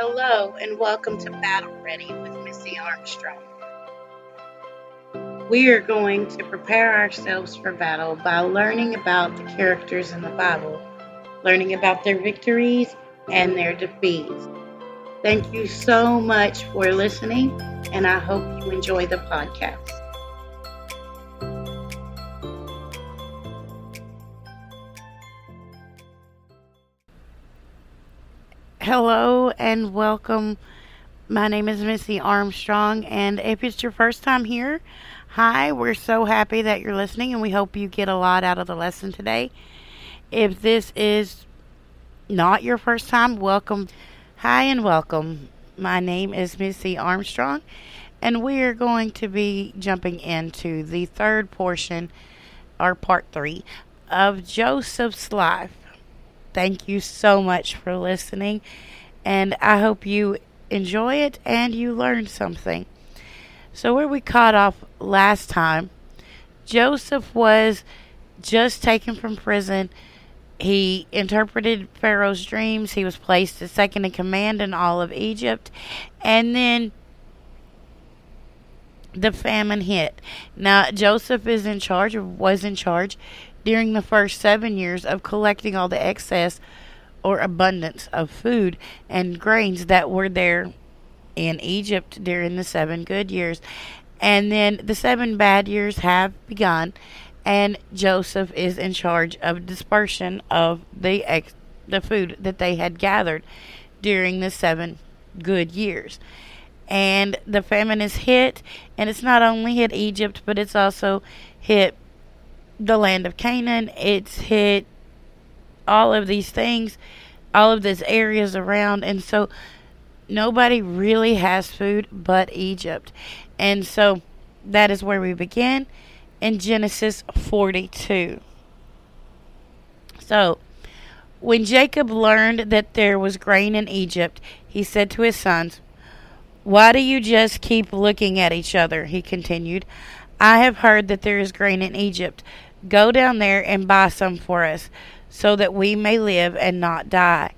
Hello, and welcome to Battle Ready with Missy Armstrong. We are going to prepare ourselves for battle by learning about the characters in the Bible, learning about their victories and their defeats. Thank you so much for listening, and I hope you enjoy the podcast. Hello and welcome. My name is Missy Armstrong, and if it's your first time here, hi, we're so happy that you're listening, and we hope you get a lot out of the lesson today. If this is not your first time, welcome. Hi, and welcome. My name is Missy Armstrong, and we are going to be jumping into the third portion, or part three, of Joseph's life. Thank you so much for listening, and I hope you enjoy it and you learn something. So, where we caught off last time, Joseph was just taken from prison. He interpreted Pharaoh's dreams. He was placed as second in command in all of Egypt. And then the famine hit. Now, Joseph is in charge, was in charge, during the first seven years of collecting all the excess or abundance of food and grains that were there in Egypt during the seven good years. And then the seven bad years have begun, and Joseph is in charge of dispersion of the ex- the food that they had gathered during the seven good years. And the famine is hit, and it's not only hit Egypt, but it's also hit the land of Canaan. It's hit all of these things, all of these areas around. And so nobody really has food but Egypt. And so that is where we begin in Genesis 42. So when Jacob learned that there was grain in Egypt, he said to his sons, Why do you just keep looking at each other? He continued. I have heard that there is grain in Egypt. Go down there and buy some for us, so that we may live and not die.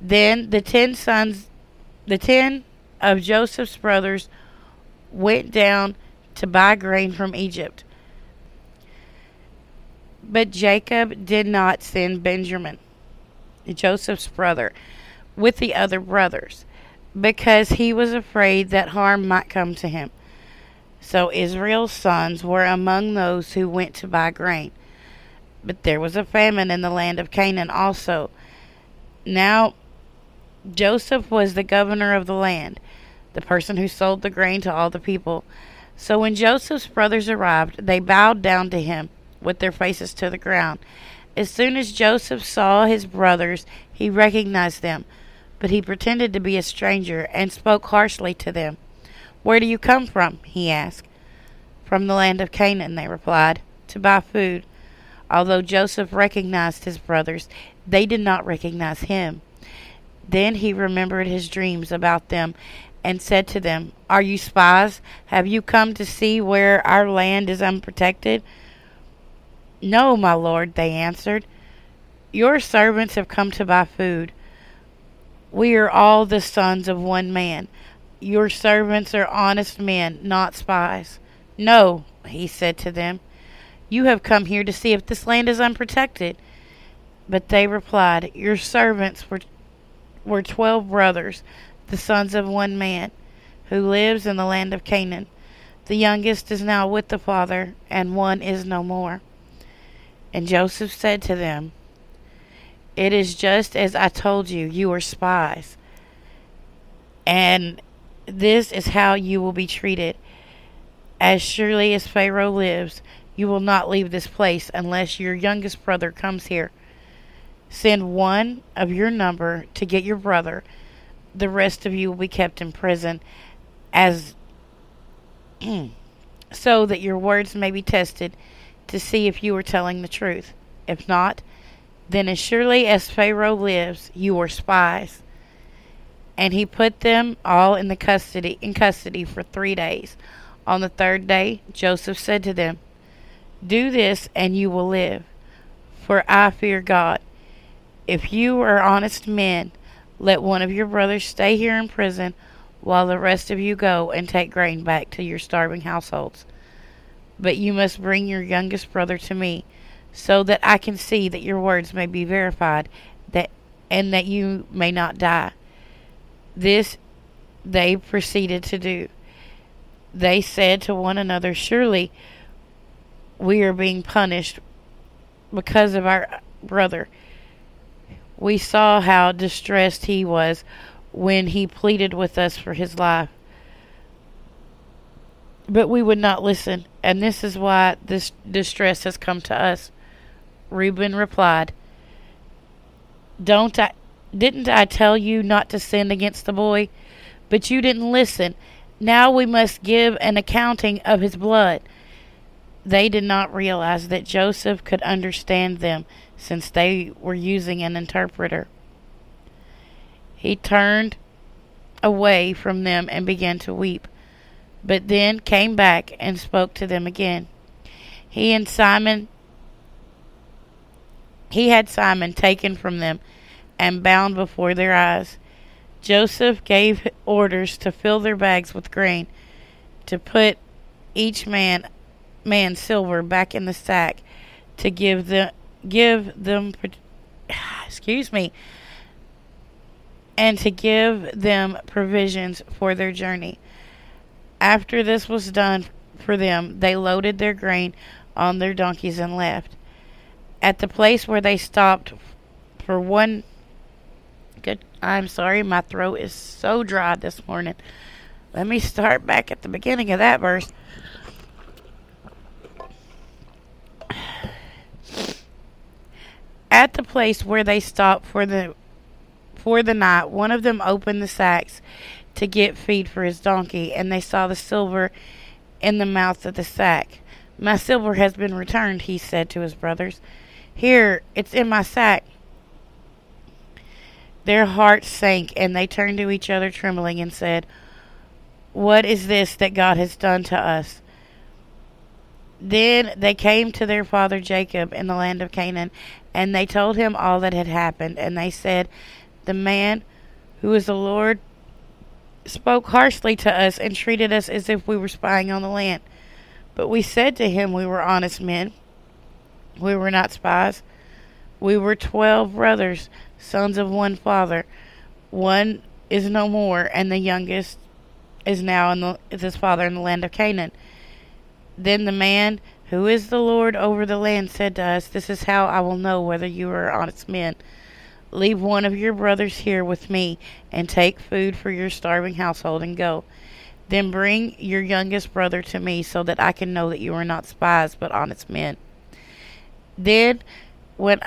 Then the ten sons, the ten of Joseph's brothers, went down to buy grain from Egypt. But Jacob did not send Benjamin, Joseph's brother, with the other brothers, because he was afraid that harm might come to him. So Israel's sons were among those who went to buy grain. But there was a famine in the land of Canaan also. Now Joseph was the governor of the land, the person who sold the grain to all the people. So when Joseph's brothers arrived, they bowed down to him with their faces to the ground. As soon as Joseph saw his brothers, he recognized them, but he pretended to be a stranger and spoke harshly to them. Where do you come from? he asked. From the land of Canaan, they replied, to buy food. Although Joseph recognized his brothers, they did not recognize him. Then he remembered his dreams about them and said to them, Are you spies? Have you come to see where our land is unprotected? No, my lord, they answered. Your servants have come to buy food. We are all the sons of one man. Your servants are honest men, not spies. No, he said to them. You have come here to see if this land is unprotected. But they replied, Your servants were, were twelve brothers, the sons of one man, who lives in the land of Canaan. The youngest is now with the father, and one is no more. And Joseph said to them, It is just as I told you, you are spies. And this is how you will be treated. As surely as Pharaoh lives, you will not leave this place unless your youngest brother comes here. Send one of your number to get your brother. The rest of you will be kept in prison as so that your words may be tested to see if you are telling the truth. If not, then as surely as Pharaoh lives, you are spies and he put them all in the custody in custody for three days. On the third day, Joseph said to them, Do this, and you will live, for I fear God. If you are honest men, Let one of your brothers stay here in prison while the rest of you go and take grain back to your starving households. But you must bring your youngest brother to me, so that I can see that your words may be verified, that and that you may not die. This they proceeded to do. They said to one another, Surely we are being punished because of our brother. We saw how distressed he was when he pleaded with us for his life. But we would not listen, and this is why this distress has come to us. Reuben replied, Don't I didn't I tell you not to sin against the boy? But you didn't listen. Now we must give an accounting of his blood. They did not realize that Joseph could understand them since they were using an interpreter. He turned away from them and began to weep, but then came back and spoke to them again. He and Simon he had Simon taken from them and bound before their eyes. Joseph gave orders to fill their bags with grain, to put each man man silver back in the sack, to give them give them excuse me and to give them provisions for their journey. After this was done for them, they loaded their grain on their donkeys and left. At the place where they stopped for one good I'm sorry, my throat is so dry this morning. Let me start back at the beginning of that verse. At the place where they stopped for the for the night, one of them opened the sacks to get feed for his donkey, and they saw the silver in the mouth of the sack. My silver has been returned, he said to his brothers. Here, it's in my sack. Their hearts sank, and they turned to each other trembling and said, What is this that God has done to us? Then they came to their father Jacob in the land of Canaan, and they told him all that had happened. And they said, The man who is the Lord spoke harshly to us and treated us as if we were spying on the land. But we said to him, We were honest men. We were not spies. We were twelve brothers sons of one father. One is no more, and the youngest is now in the, is his father in the land of Canaan. Then the man who is the Lord over the land said to us, This is how I will know whether you are honest men. Leave one of your brothers here with me, and take food for your starving household, and go. Then bring your youngest brother to me, so that I can know that you are not spies, but honest men. Then, when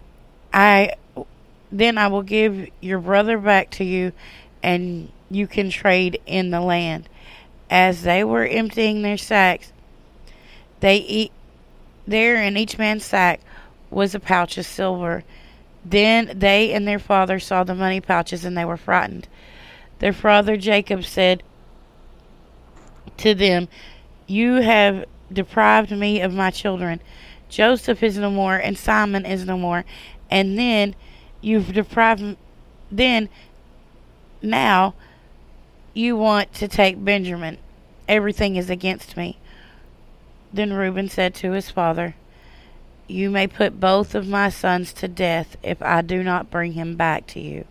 I then I will give your brother back to you, and you can trade in the land. As they were emptying their sacks, they eat there in each man's sack was a pouch of silver. Then they and their father saw the money pouches, and they were frightened. Their father Jacob said to them, You have deprived me of my children. Joseph is no more, and Simon is no more. And then You've deprived. me. Then, now, you want to take Benjamin. Everything is against me. Then Reuben said to his father, You may put both of my sons to death if I do not bring him back to you.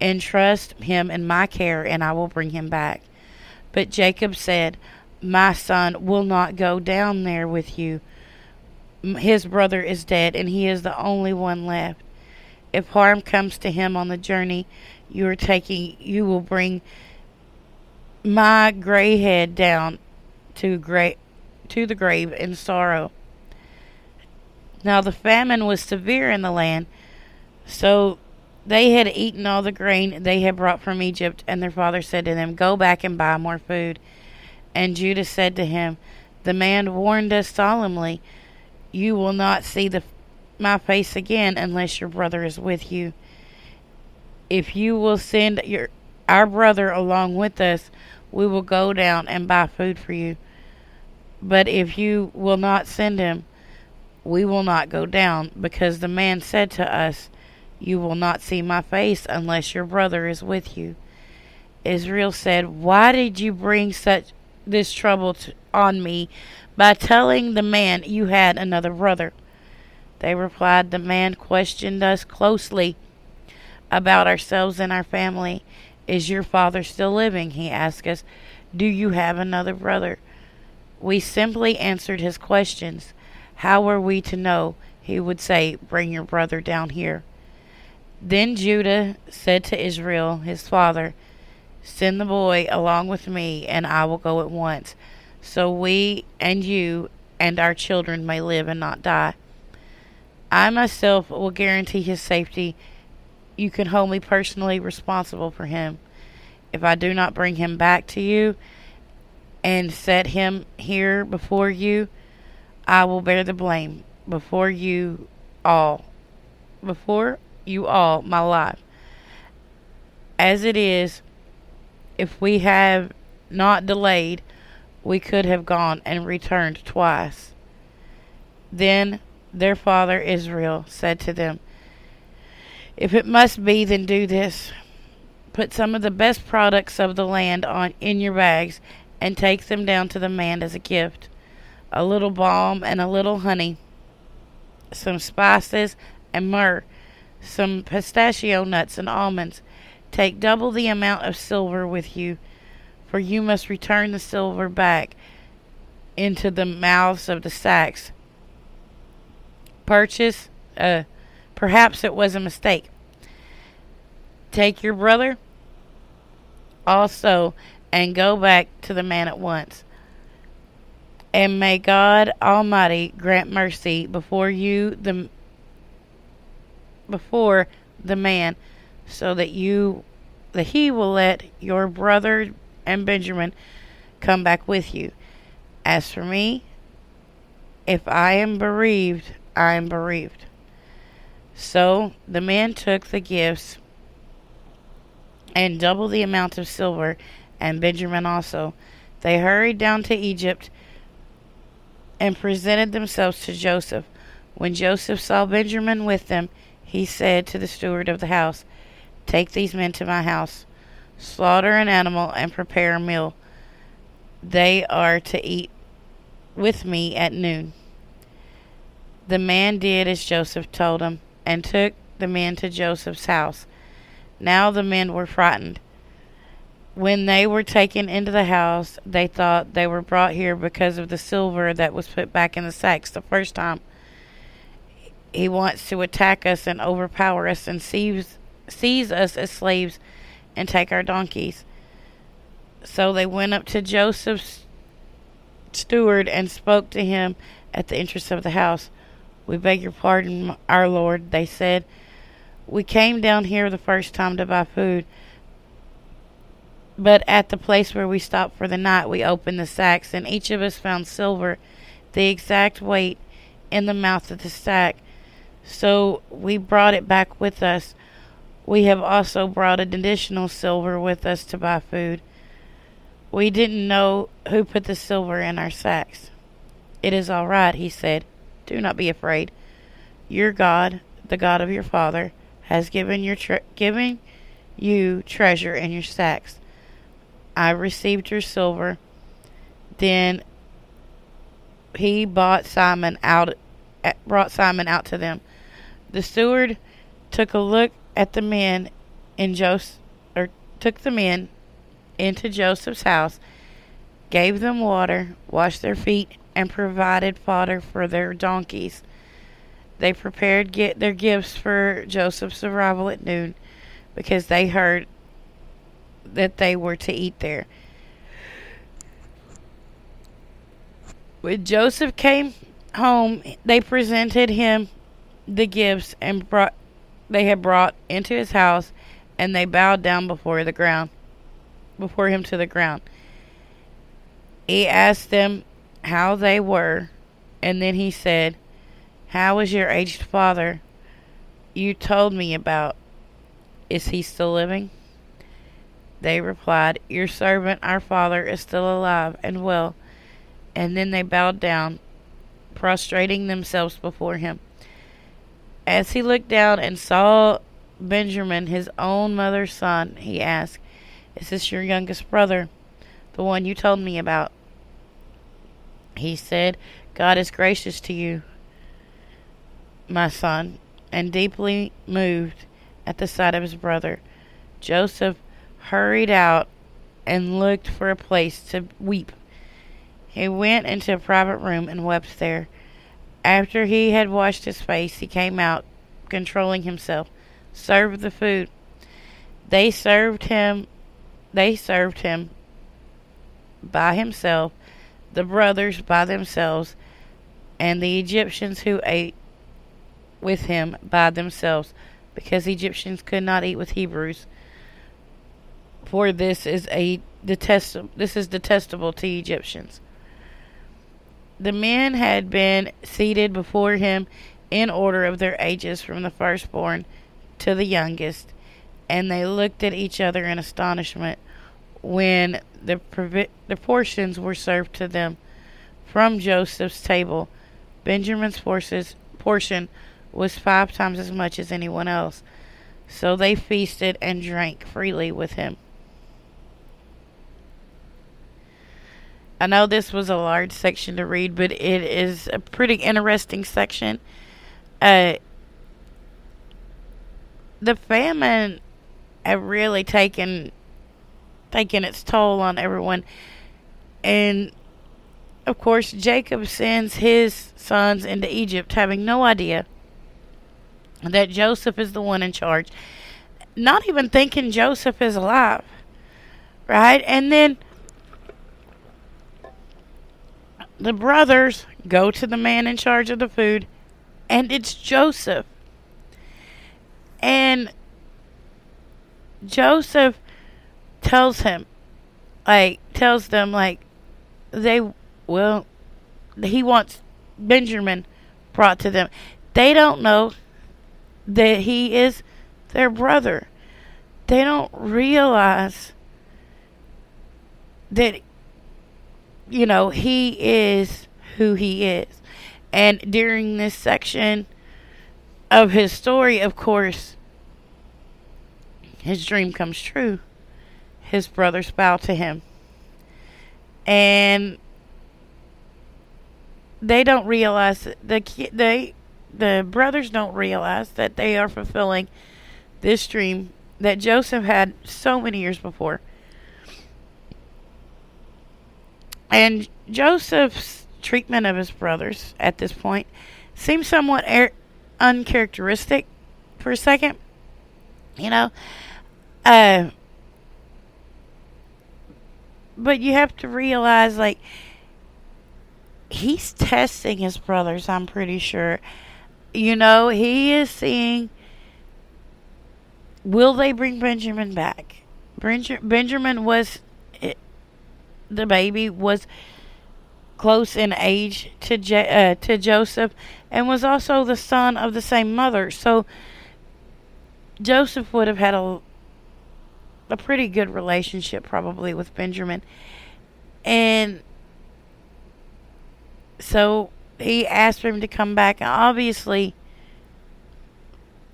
Entrust him in my care, and I will bring him back. But Jacob said, My son will not go down there with you. His brother is dead, and he is the only one left. If harm comes to him on the journey you are taking, you will bring my gray head down to gra- to the grave in sorrow. Now the famine was severe in the land, so they had eaten all the grain they had brought from Egypt, and their father said to them, Go back and buy more food. And Judah said to him, The man warned us solemnly, You will not see the my face again unless your brother is with you. If you will send your our brother along with us, we will go down and buy food for you. But if you will not send him, we will not go down, because the man said to us, You will not see my face unless your brother is with you. Israel said, Why did you bring such this trouble on me by telling the man you had another brother? They replied, The man questioned us closely about ourselves and our family. Is your father still living? He asked us. Do you have another brother? We simply answered his questions. How were we to know? He would say, Bring your brother down here. Then Judah said to Israel, his father, Send the boy along with me, and I will go at once, so we and you and our children may live and not die. I myself will guarantee his safety. You can hold me personally responsible for him. If I do not bring him back to you and set him here before you, I will bear the blame before you all. Before you all my life. As it is, if we have not delayed, we could have gone and returned twice. Then their father Israel said to them, If it must be, then do this. Put some of the best products of the land on in your bags and take them down to the man as a gift. A little balm and a little honey, some spices and myrrh, some pistachio nuts and almonds. Take double the amount of silver with you, for you must return the silver back into the mouths of the sacks. Purchase, uh, perhaps it was a mistake. Take your brother also and go back to the man at once. And may God Almighty grant mercy before you the before the man, so that you that he will let your brother and Benjamin come back with you. As for me, if I am bereaved, I am bereaved. So the man took the gifts and double the amount of silver, and Benjamin also. They hurried down to Egypt and presented themselves to Joseph. When Joseph saw Benjamin with them, he said to the steward of the house, Take these men to my house, slaughter an animal, and prepare a meal. They are to eat with me at noon. The man did as Joseph told him, and took the men to Joseph's house. Now the men were frightened. When they were taken into the house, they thought they were brought here because of the silver that was put back in the sacks the first time he wants to attack us and overpower us and seize, seize us as slaves and take our donkeys. So they went up to Joseph's steward and spoke to him at the entrance of the house. We beg your pardon, our lord, they said. We came down here the first time to buy food. But at the place where we stopped for the night, we opened the sacks, and each of us found silver, the exact weight, in the mouth of the sack. So we brought it back with us. We have also brought additional silver with us to buy food. We didn't know who put the silver in our sacks. It is all right, he said. Do not be afraid. Your God, the God of your father, has given your tre- given you treasure in your sacks. I received your silver. Then he bought Simon out eh, brought Simon out to them. The steward took a look at the men in Joseph, or took the men into Joseph's house, gave them water, washed their feet, and provided fodder for their donkeys. They prepared get their gifts for Joseph's arrival at noon, because they heard that they were to eat there. When Joseph came home, they presented him the gifts and brought they had brought into his house, and they bowed down before the ground, before him to the ground. He asked them how they were, and then he said, How is your aged father you told me about? Is he still living? They replied, Your servant, our father, is still alive and well. And then they bowed down, prostrating themselves before him. As he looked down and saw Benjamin, his own mother's son, he asked, Is this your youngest brother, the one you told me about? He said, God is gracious to you, my son, and deeply moved at the sight of his brother. Joseph hurried out and looked for a place to weep. He went into a private room and wept there. After he had washed his face, he came out, controlling himself, served the food. They served him they served him by himself, the brothers by themselves, and the Egyptians who ate with him by themselves, because Egyptians could not eat with Hebrews. For this is a detest this is detestable to Egyptians. The men had been seated before him in order of their ages from the firstborn to the youngest, and they looked at each other in astonishment when the, the portions were served to them from Joseph's table. Benjamin's forces, portion was five times as much as anyone else, so they feasted and drank freely with him. I know this was a large section to read, but it is a pretty interesting section. Uh, the famine had really taken taken its toll on everyone, and of course Jacob sends his sons into Egypt, having no idea that Joseph is the one in charge, not even thinking Joseph is alive, right? And then the brothers go to the man in charge of the food, and it's Joseph. And Joseph tells him, like, tells them, like, they, well, he wants Benjamin brought to them. They don't know that he is their brother. They don't realize that you know, he is who he is. And during this section of his story, of course, his dream comes true. His brothers bow to him. And they don't realize the they the brothers don't realize that they are fulfilling this dream that Joseph had so many years before. And Joseph's treatment of his brothers at this point seems somewhat er- uncharacteristic for a second. You know? Uh, but you have to realize, like, he's testing his brothers, I'm pretty sure. You know, he is seeing will they bring Benjamin back? Benjamin was the baby was close in age to uh, to Joseph and was also the son of the same mother. So Joseph would have had a a pretty good relationship probably with Benjamin. And so he asked for him to come back and obviously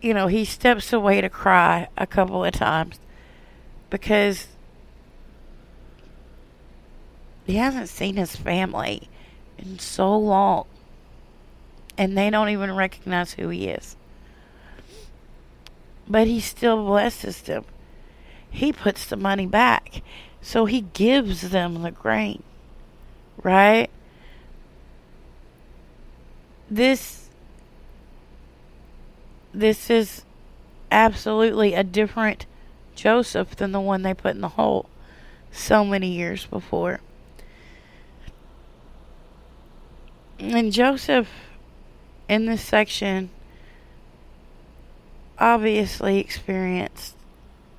you know, he steps away to cry a couple of times because he hasn't seen his family in so long. And they don't even recognize who he is. But he still blesses them. He puts the money back. So he gives them the grain. Right? This this is absolutely a different Joseph than the one they put in the hole so many years before. And Joseph, in this section, obviously experienced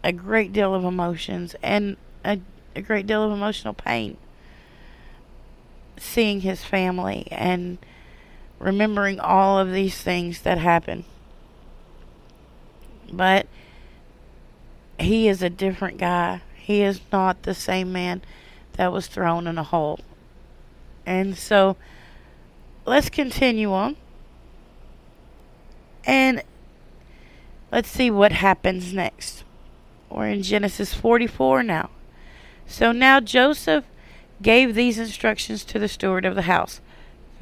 a great deal of emotions and a, a great deal of emotional pain seeing his family and remembering all of these things that happened. But he is a different guy. He is not the same man that was thrown in a hole. And so let's continue on. And let's see what happens next. We're in Genesis 44 now. So now Joseph gave these instructions to the steward of the house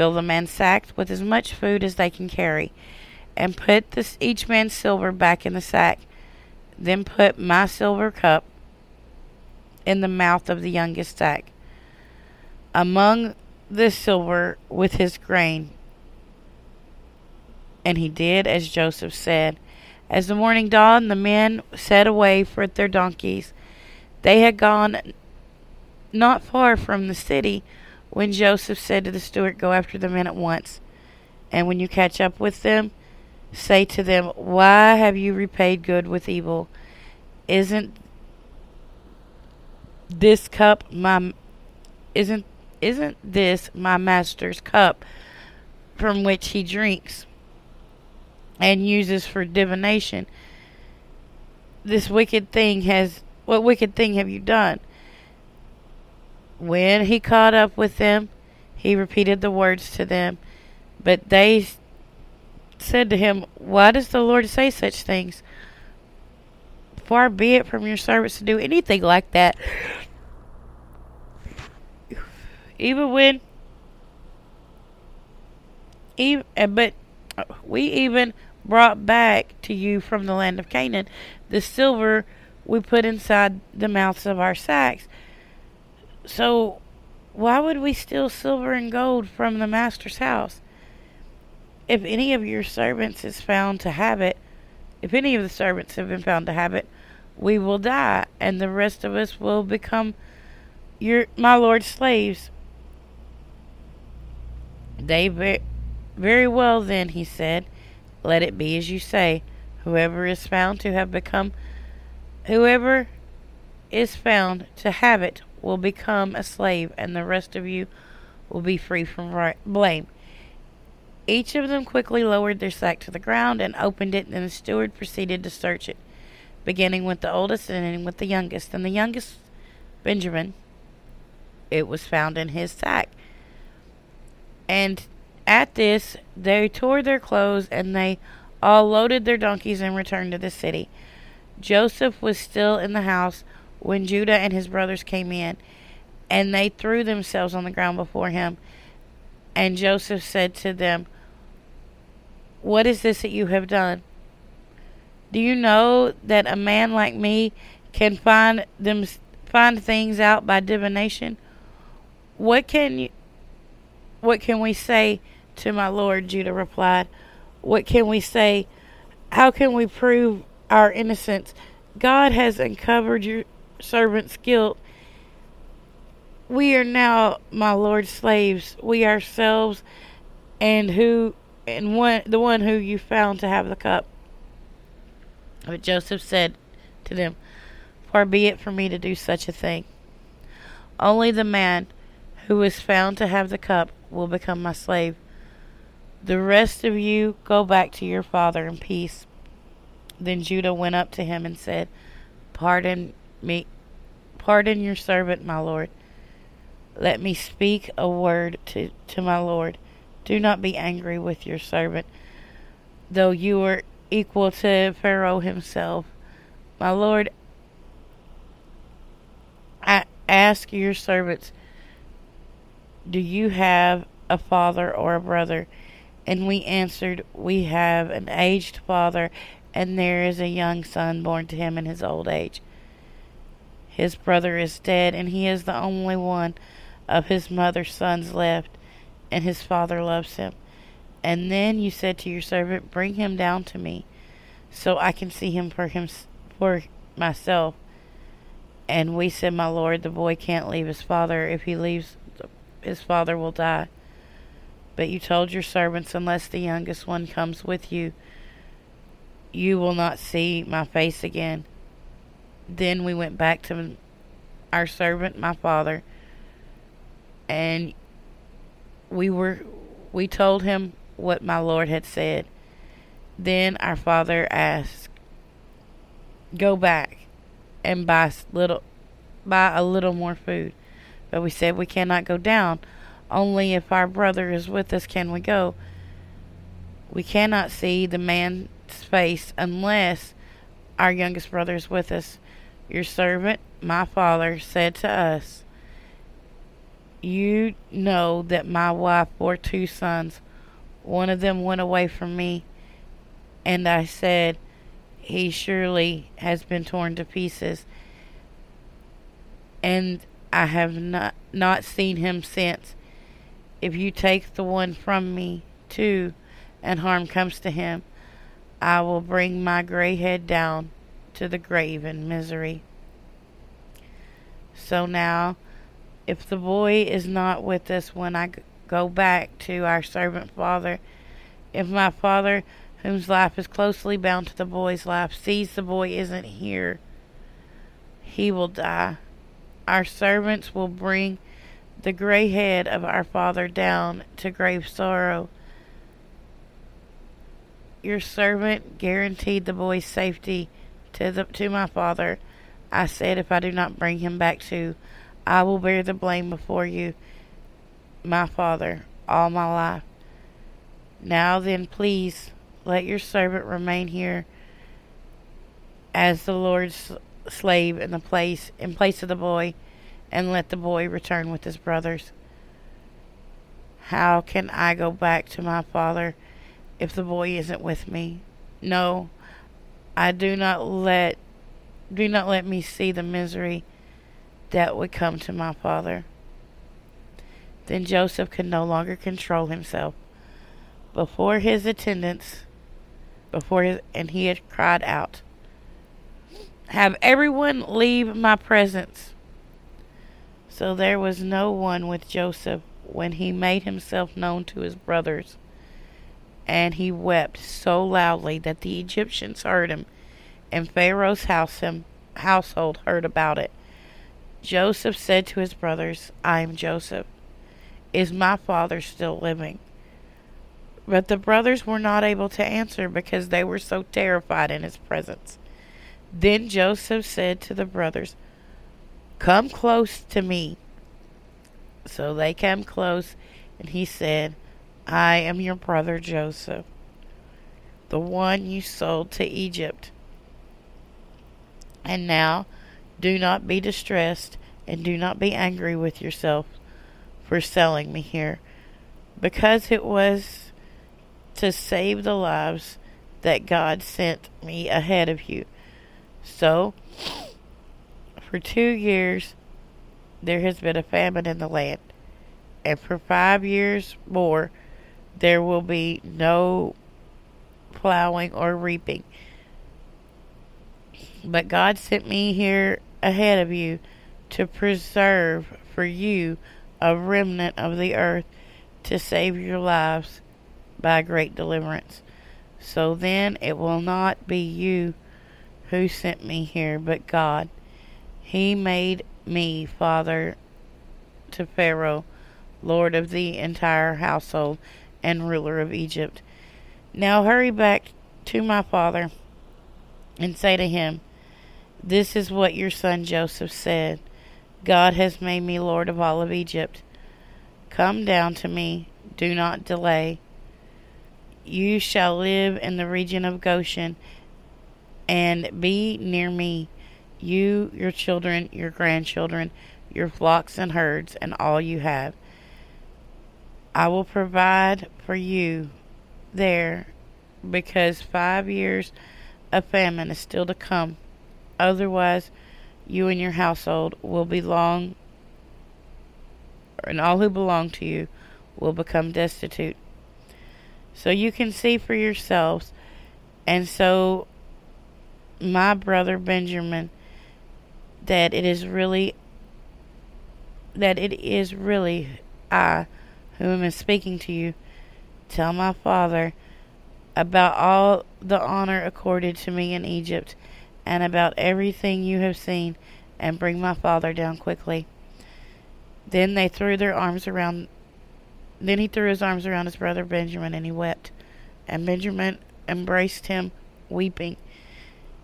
Fill the man's sack with as much food as they can carry, and put this, each man's silver back in the sack. Then put my silver cup in the mouth of the youngest sack. Among the silver with his grain. And he did as Joseph said. As the morning dawned, the men set away for their donkeys. They had gone not far from the city when Joseph said to the steward, Go after the men at once. And when you catch up with them, say to them, Why have you repaid good with evil? Isn't this cup my isn't isn't this my master's cup from which he drinks? and uses for divination. This wicked thing has what wicked thing have you done? When he caught up with them, he repeated the words to them, but they said to him, Why does the Lord say such things? Far be it from your servants to do anything like that. Even when, even, but we even brought back to you from the land of Canaan, the silver we put inside the mouths of our sacks. So, why would we steal silver and gold from the master's house? If any of your servants is found to have it, if any of the servants have been found to have it, we will die, and the rest of us will become your my lord's slaves. They very, very well then, he said. Let it be as you say. Whoever is found to have become, whoever is found to have it will become a slave, and the rest of you will be free from blame. Each of them quickly lowered their sack to the ground and opened it, and the steward proceeded to search it, beginning with the oldest and ending with the youngest. And the youngest, Benjamin, it was found in his sack. And at this, they tore their clothes and they all loaded their donkeys and returned to the city. Joseph was still in the house when Judah and his brothers came in, and they threw themselves on the ground before him. And Joseph said to them, What is this that you have done? Do you know that a man like me can find them find things out by divination? What can you what can we say to my Lord? Judah replied. What can we say? How can we prove our innocence? God has uncovered your servant's guilt. We are now my Lord's slaves. We ourselves and who and one the one who you found to have the cup. But Joseph said to them, Far be it from me to do such a thing. Only the man who was found to have the cup will become my slave. The rest of you go back to your father in peace. Then Judah went up to him and said, Pardon me, pardon your servant, my lord. Let me speak a word to, to my lord. Do not be angry with your servant, though you are equal to Pharaoh himself. My lord, I ask your servants, do you have a father or a brother? And we answered, We have an aged father, and there is a young son born to him in his old age. His brother is dead, and he is the only one of his mother's sons left, and his father loves him. And then you said to your servant, Bring him down to me, so I can see him for him for myself. And we said, My lord, the boy can't leave his father. If he leaves, his father will die. But you told your servants, Unless the youngest one comes with you, you will not see my face again. Then we went back to our servant, my father, and we were we told him what my Lord had said. Then our father asked, "Go back and buy little buy a little more food." But we said we cannot go down only if our brother is with us can we go. We cannot see the man's face unless our youngest brother is with us. Your servant, my father, said to us, You know that my wife bore two sons. One of them went away from me, and I said, He surely has been torn to pieces. And I have not, not seen him since. If you take the one from me, too, and harm comes to him, I will bring my gray head down to the grave in misery. So now, if the boy is not with us when I go back to our servant father, if my father, whose life is closely bound to the boy's life, sees the boy isn't here, he will die. Our servants will bring the gray head of our father down to grave sorrow. Your servant guaranteed the boy's safety to the to my father. I said, if I do not bring him back to, I will bear the blame before you, my father, all my life. Now then, please let your servant remain here as the Lord's slave in the place in place of the boy, and let the boy return with his brothers. How can I go back to my father if the boy isn't with me? No, I do not let do not let me see the misery that would come to my father. Then Joseph could no longer control himself. Before his attendants, before his, and he had cried out, Have everyone leave my presence. So there was no one with Joseph when he made himself known to his brothers. And he wept so loudly that the Egyptians heard him, and Pharaoh's house him, household heard about it. Joseph said to his brothers, I am Joseph. Is my father still living? But the brothers were not able to answer because they were so terrified in his presence. Then Joseph said to the brothers, Come close to me. So they came close, and he said, I am your brother Joseph, the one you sold to Egypt. And now do not be distressed, and do not be angry with yourself for selling me here, because it was to save the lives that God sent me ahead of you. So, for two years there has been a famine in the land, and for five years more there will be no plowing or reaping. But God sent me here ahead of you to preserve for you a remnant of the earth to save your lives by great deliverance. So then it will not be you who sent me here, but God. He made me father to Pharaoh, lord of the entire household and ruler of Egypt. Now hurry back to my father and say to him, This is what your son Joseph said God has made me lord of all of Egypt. Come down to me, do not delay. You shall live in the region of Goshen and be near me, you, your children, your grandchildren, your flocks and herds, and all you have. I will provide for you there because five years of famine is still to come. Otherwise, you and your household will belong, and all who belong to you will become destitute. So you can see for yourselves, and so my brother Benjamin, that it is really, that it is really I whom is speaking to you, tell my father about all the honor accorded to me in Egypt, and about everything you have seen, and bring my father down quickly. Then they threw their arms around. Then he threw his arms around his brother Benjamin, and he wept. And Benjamin embraced him, weeping.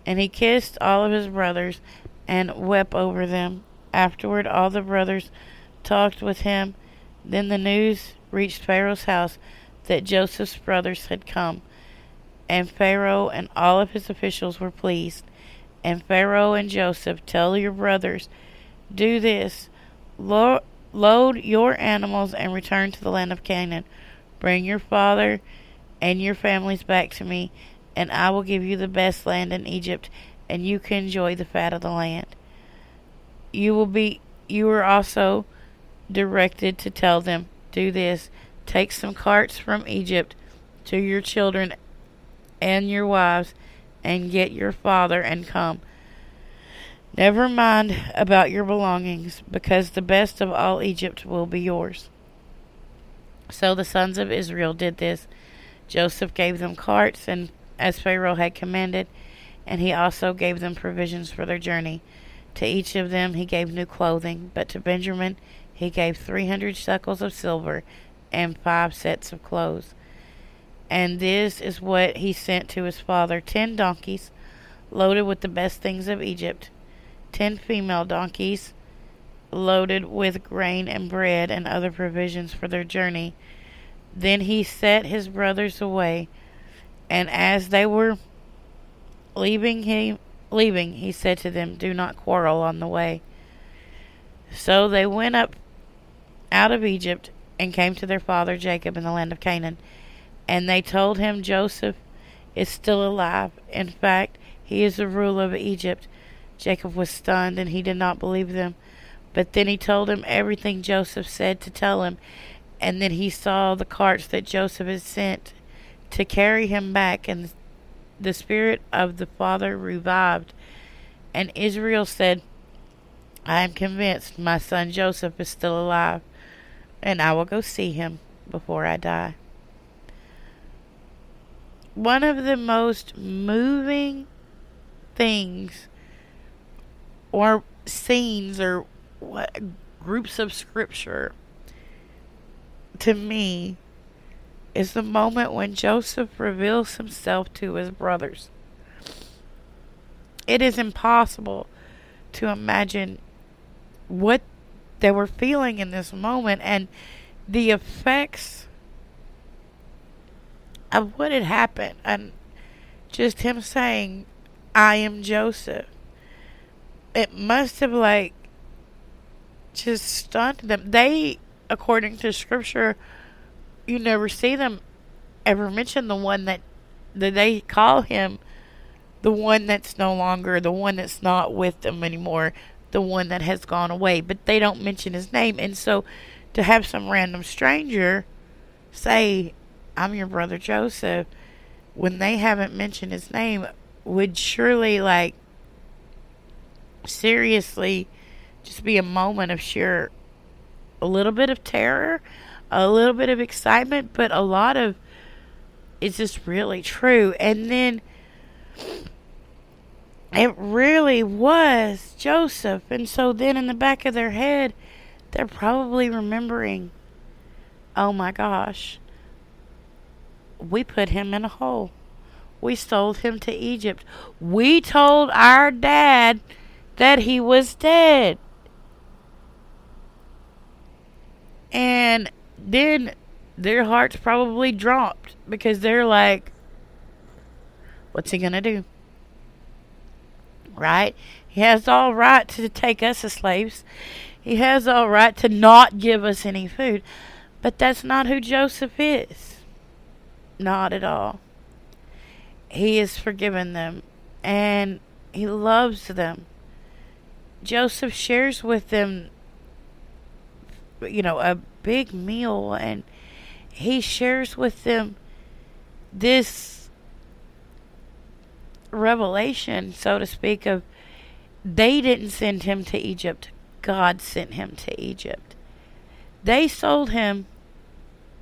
And he kissed all of his brothers, and wept over them. Afterward, all the brothers talked with him then the news reached Pharaoh's house that Joseph's brothers had come. And Pharaoh and all of his officials were pleased. And Pharaoh and Joseph tell your brothers, Do this Lo- load your animals and return to the land of Canaan. Bring your father and your families back to me, and I will give you the best land in Egypt, and you can enjoy the fat of the land. You will be you are also directed to tell them, do this, take some carts from Egypt to your children and your wives, and get your father and come. Never mind about your belongings, because the best of all Egypt will be yours. So the sons of Israel did this. Joseph gave them carts, and as Pharaoh had commanded, and he also gave them provisions for their journey. To each of them he gave new clothing, but to Benjamin he gave three hundred shekels of silver and five sets of clothes. And this is what he sent to his father ten donkeys loaded with the best things of Egypt, ten female donkeys loaded with grain and bread and other provisions for their journey. Then he set his brothers away, and as they were leaving him leaving, he said to them, Do not quarrel on the way. So they went up out of Egypt and came to their father Jacob in the land of Canaan. And they told him Joseph is still alive. In fact, he is the ruler of Egypt. Jacob was stunned and he did not believe them. But then he told him everything Joseph said to tell him. And then he saw the carts that Joseph had sent to carry him back, and the spirit of the father revived. And Israel said, I am convinced my son Joseph is still alive, and I will go see him before I die. One of the most moving things or scenes or what groups of scripture to me is the moment when Joseph reveals himself to his brothers. It is impossible to imagine what they were feeling in this moment and the effects of what had happened and just him saying I am Joseph it must have like just stunned them they according to scripture you never see them ever mention the one that that they call him the one that's no longer the one that's not with them anymore the one that has gone away but they don't mention his name. And so to have some random stranger say i'm your brother joseph when they haven't mentioned his name would surely like seriously just be a moment of sheer a little bit of terror a little bit of excitement, but a lot of it's just really true. And then it really was Joseph. And so then in the back of their head, they're probably remembering, oh my gosh, we put him in a hole. We sold him to Egypt. We told our dad that he was dead. And then their hearts probably dropped because they're like, what's he going to do? Right? He has all right to take us as slaves. He has all right to not give us any food. But that's not who Joseph is. Not at all. He has forgiven them and he loves them. Joseph shares with them, you know, a big meal and he shares with them this revelation, so to speak, of they didn't send him to Egypt, God sent him to Egypt. They sold him,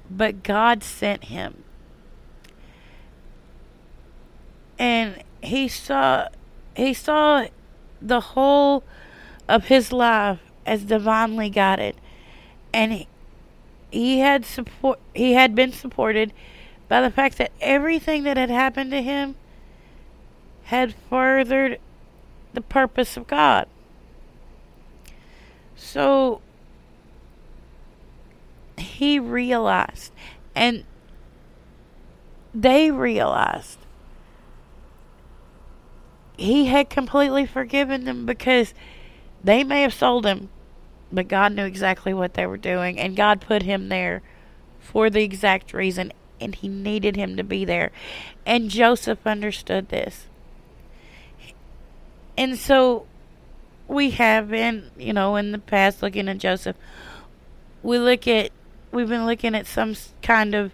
but God sent him. And he saw he saw the whole of his life as divinely guided. And he, he had support he had been supported by the fact that everything that had happened to him had furthered the purpose of God. So he realized and they realized he had completely forgiven them because they may have sold him, but God knew exactly what they were doing, and God put him there for the exact reason, and he needed him to be there. And Joseph understood this. And so we have been, you know, in the past looking at Joseph, we look at, we've been looking at some kind of,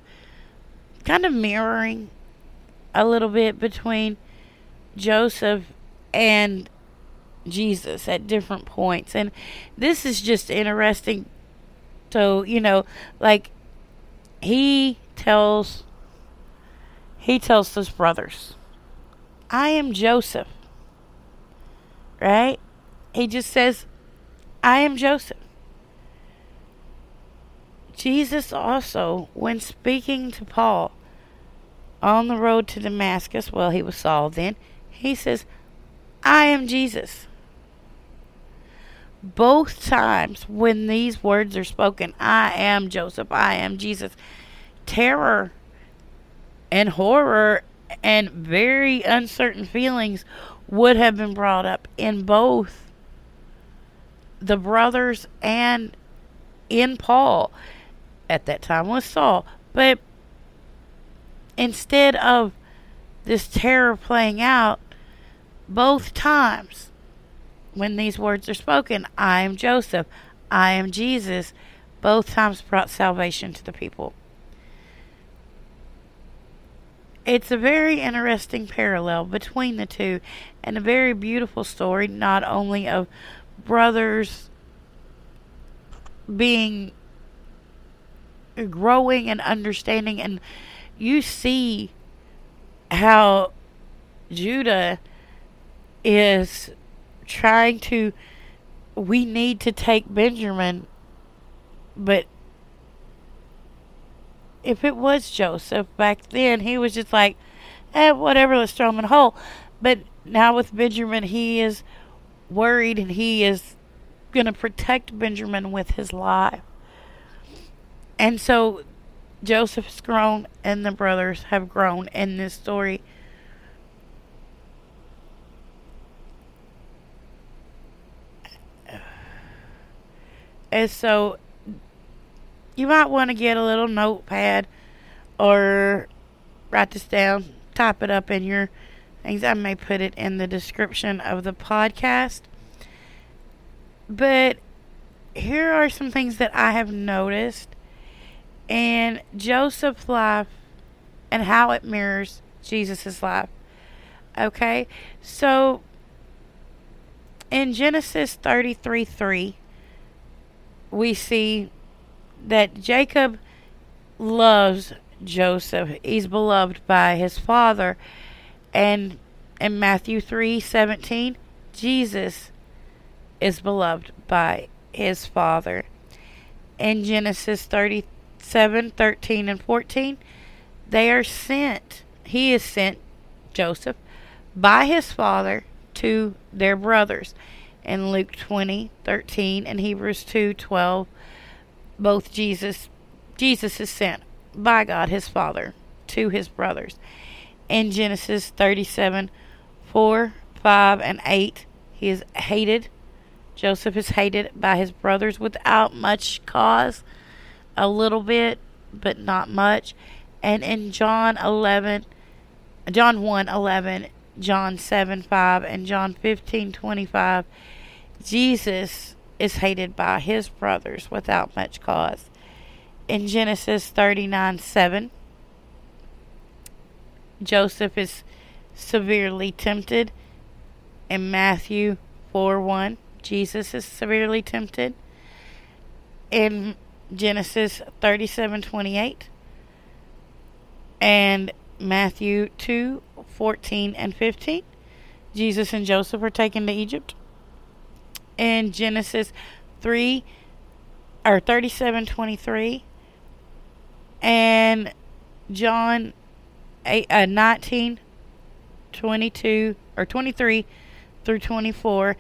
kind of mirroring a little bit between Joseph and Jesus at different points. And this is just interesting. So, you know, like he tells he tells his brothers, I am Joseph. Right? He just says, I am Joseph. Jesus also, when speaking to Paul on the road to Damascus, well, he was Saul then, he says, I am Jesus. Both times when these words are spoken, I am Joseph, I am Jesus, terror and horror and very uncertain feelings would have been brought up in both the brothers and in Paul at that time was Saul. But instead of this terror playing out, both times when these words are spoken, I am Joseph, I am Jesus, both times brought salvation to the people. It's a very interesting parallel between the two and a very beautiful story, not only of brothers being growing and understanding, and you see how Judah is trying to we need to take Benjamin but if it was Joseph back then he was just like eh whatever let's throw him in a hole. But now with Benjamin he is worried and he is going to protect Benjamin with his life. And so Joseph's grown and the brothers have grown in this story And so you might want to get a little notepad or write this down, type it up in your things. I may put it in the description of the podcast. But here are some things that I have noticed in Joseph's life and how it mirrors Jesus' life. Okay? So in Genesis 33 3, we see that Jacob loves Joseph. He's beloved by his father. And in Matthew 3:17, Jesus is beloved by his father. In Genesis 37, 13 and 14, they are sent. He is sent Joseph by his father to their brothers in Luke 20, 13, and Hebrews 2, 12. Both Jesus, Jesus is sent by God his Father to his brothers. In Genesis 37, 4, 5, and 8, he is hated. Joseph is hated by his brothers without much cause, a little bit, but not much. And in John 11, John 1, 11, John 7 5 and John 15 25, Jesus is hated by his brothers without much cause. In Genesis 39 7, Joseph is severely tempted. In Matthew 4 1, Jesus is severely tempted. In Genesis 37 28, and Matthew 2 14 and 15. Jesus and Joseph are taken to Egypt. In Genesis 3 or 37 23 and John 8, uh, 19 22 or 23 through 24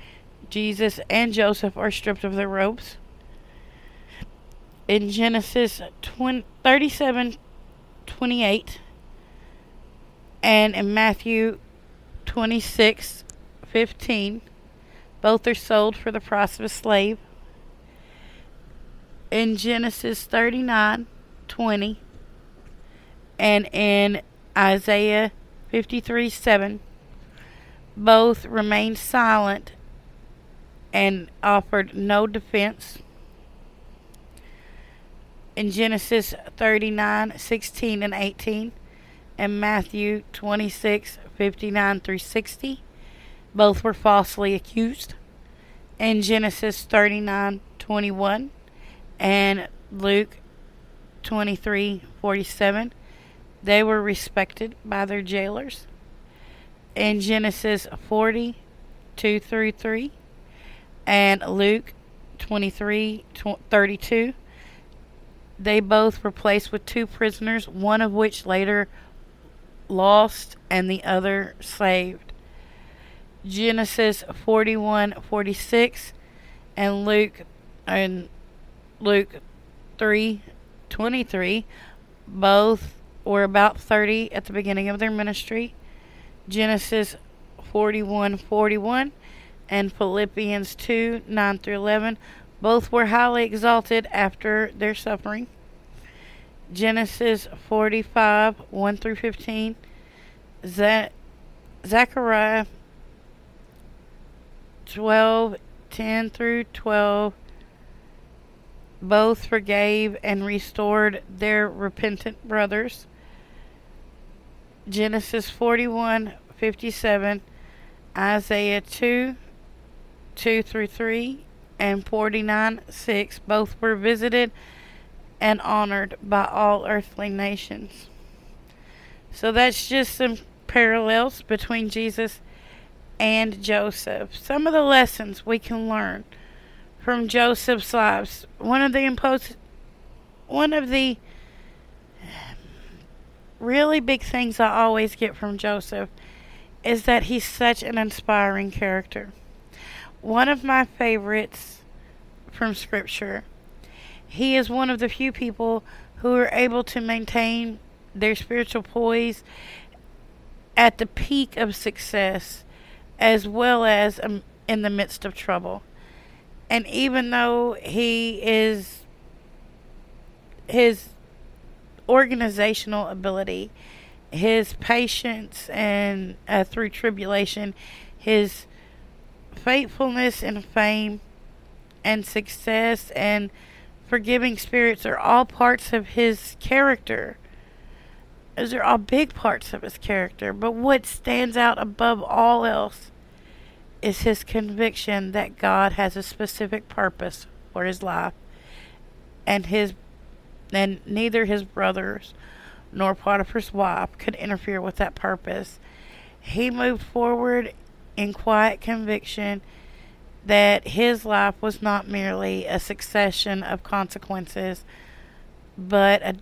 Jesus and Joseph are stripped of their robes. In Genesis 20, 37 28 and in Matthew 26 15, both are sold for the price of a slave. In Genesis 39, 20, and in Isaiah 53, 7, both remained silent and offered no defense. In Genesis 39, 16 and 18, and Matthew 26, 59 through 60, both were falsely accused. In Genesis 39, 21, and Luke 23, 47, they were respected by their jailers. In Genesis 40, 2 through 3, and Luke 23 32. They both were placed with two prisoners, one of which later lost and the other saved. Genesis 41 46 and Luke and Luke 3 23 both were about 30 at the beginning of their ministry. Genesis 41 41 and Philippians 2 9 through 11. Both were highly exalted after their suffering. Genesis 45 1 through 15. Zechariah 12 10 through 12. Both forgave and restored their repentant brothers. Genesis 41 57. Isaiah 2 2 through 3 and 49 6 both were visited and honored by all earthly nations. So that's just some parallels between Jesus and Joseph. Some of the lessons we can learn from Joseph's lives. One of the impos- one of the really big things I always get from Joseph is that he's such an inspiring character one of my favorites from Scripture. He is one of the few people who are able to maintain their spiritual poise at the peak of success as well as um, in the midst of trouble. And even though he is his organizational ability, his patience and uh, through tribulation, his faithfulness and fame and success and forgiving spirits are all parts of his character. Those are all big parts of his character. But what stands out above all else is his conviction that God has a specific purpose for his life. And his and neither his brothers nor Potiphar's wife could interfere with that purpose. He moved forward in quiet conviction that his life was not merely a succession of consequences, but a,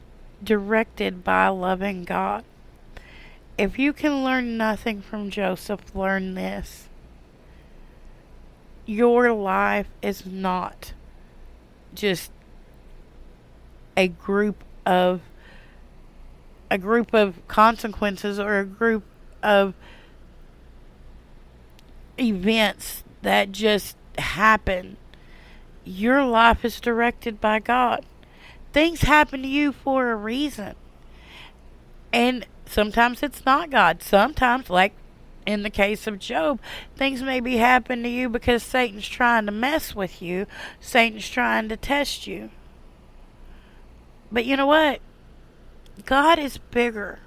directed by a loving God. If you can learn nothing from Joseph, learn this. Your life is not just a group of a group of consequences or a group of events that just happen. Your life is directed by God. Things happen to you for a reason. And sometimes it's not God. Sometimes, like in the case of Job, things may be happening to you because Satan's trying to mess with you, Satan's trying to test you. But you know what? God is bigger.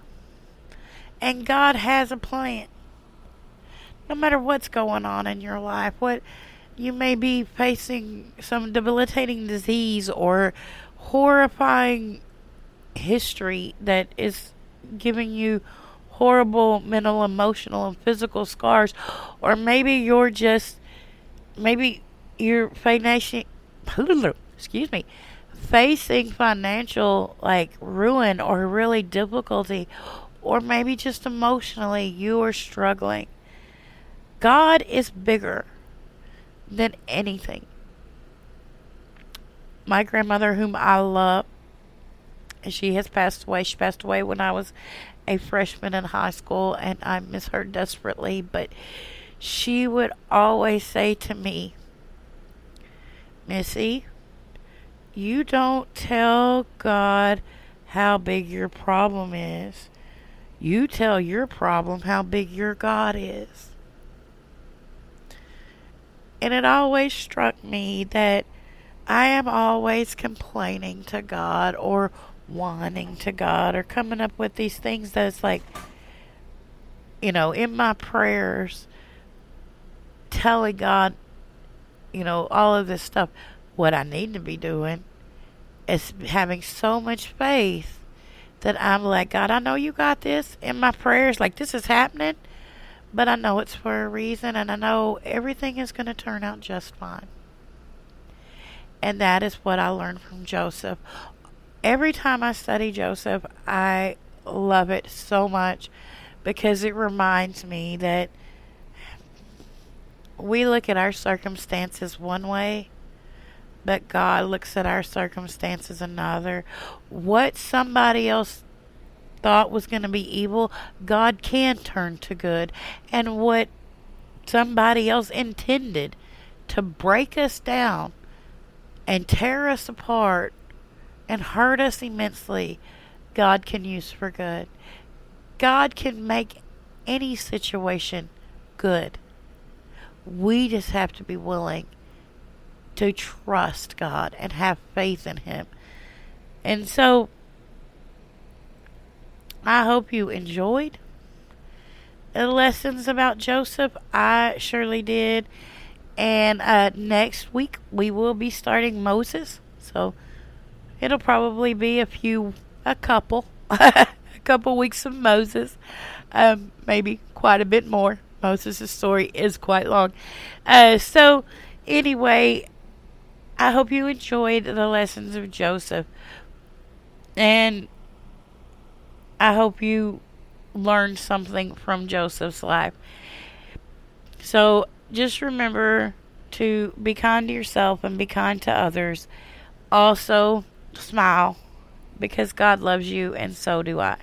And God has a plan no matter what's going on in your life, what you may be facing some debilitating disease or horrifying history that is giving you horrible mental, emotional, and physical scars, or maybe you're just maybe you're facing excuse me facing financial like ruin or really difficulty or maybe just emotionally you are struggling God is bigger than anything. My grandmother, whom I love, she has passed away. She passed away when I was a freshman in high school, and I miss her desperately. But she would always say to me, Missy, you don't tell God how big your problem is. You tell your problem how big your God is. And it always struck me that I am always complaining to God or whining to God or coming up with these things that's like, you know, in my prayers, telling God, you know, all of this stuff. What I need to be doing is having so much faith that I'm like, God, I know you got this in my prayers. Like, this is happening, but I know it's for a reason, and I know everything is going to turn out just fine. And that is what I learned from Joseph. Every time I study Joseph, I love it so much because it reminds me that we look at our circumstances one way, but God looks at our circumstances another. What somebody else thought was going to be evil, God can turn to good. And what somebody else intended to break us down, and tear us apart and hurt us immensely, God can use for good. God can make any situation good. We just have to be willing to trust God and have faith in Him. And so, I hope you enjoyed the lessons about Joseph. I surely did. And uh, next week we will be starting Moses. So it'll probably be a few, a couple, a couple weeks of Moses. Um, maybe quite a bit more. Moses' story is quite long. Uh, so anyway, I hope you enjoyed the lessons of Joseph. And I hope you learned something from Joseph's life. So just remember to be kind to yourself and be kind to others. Also, smile because God loves you and so do I.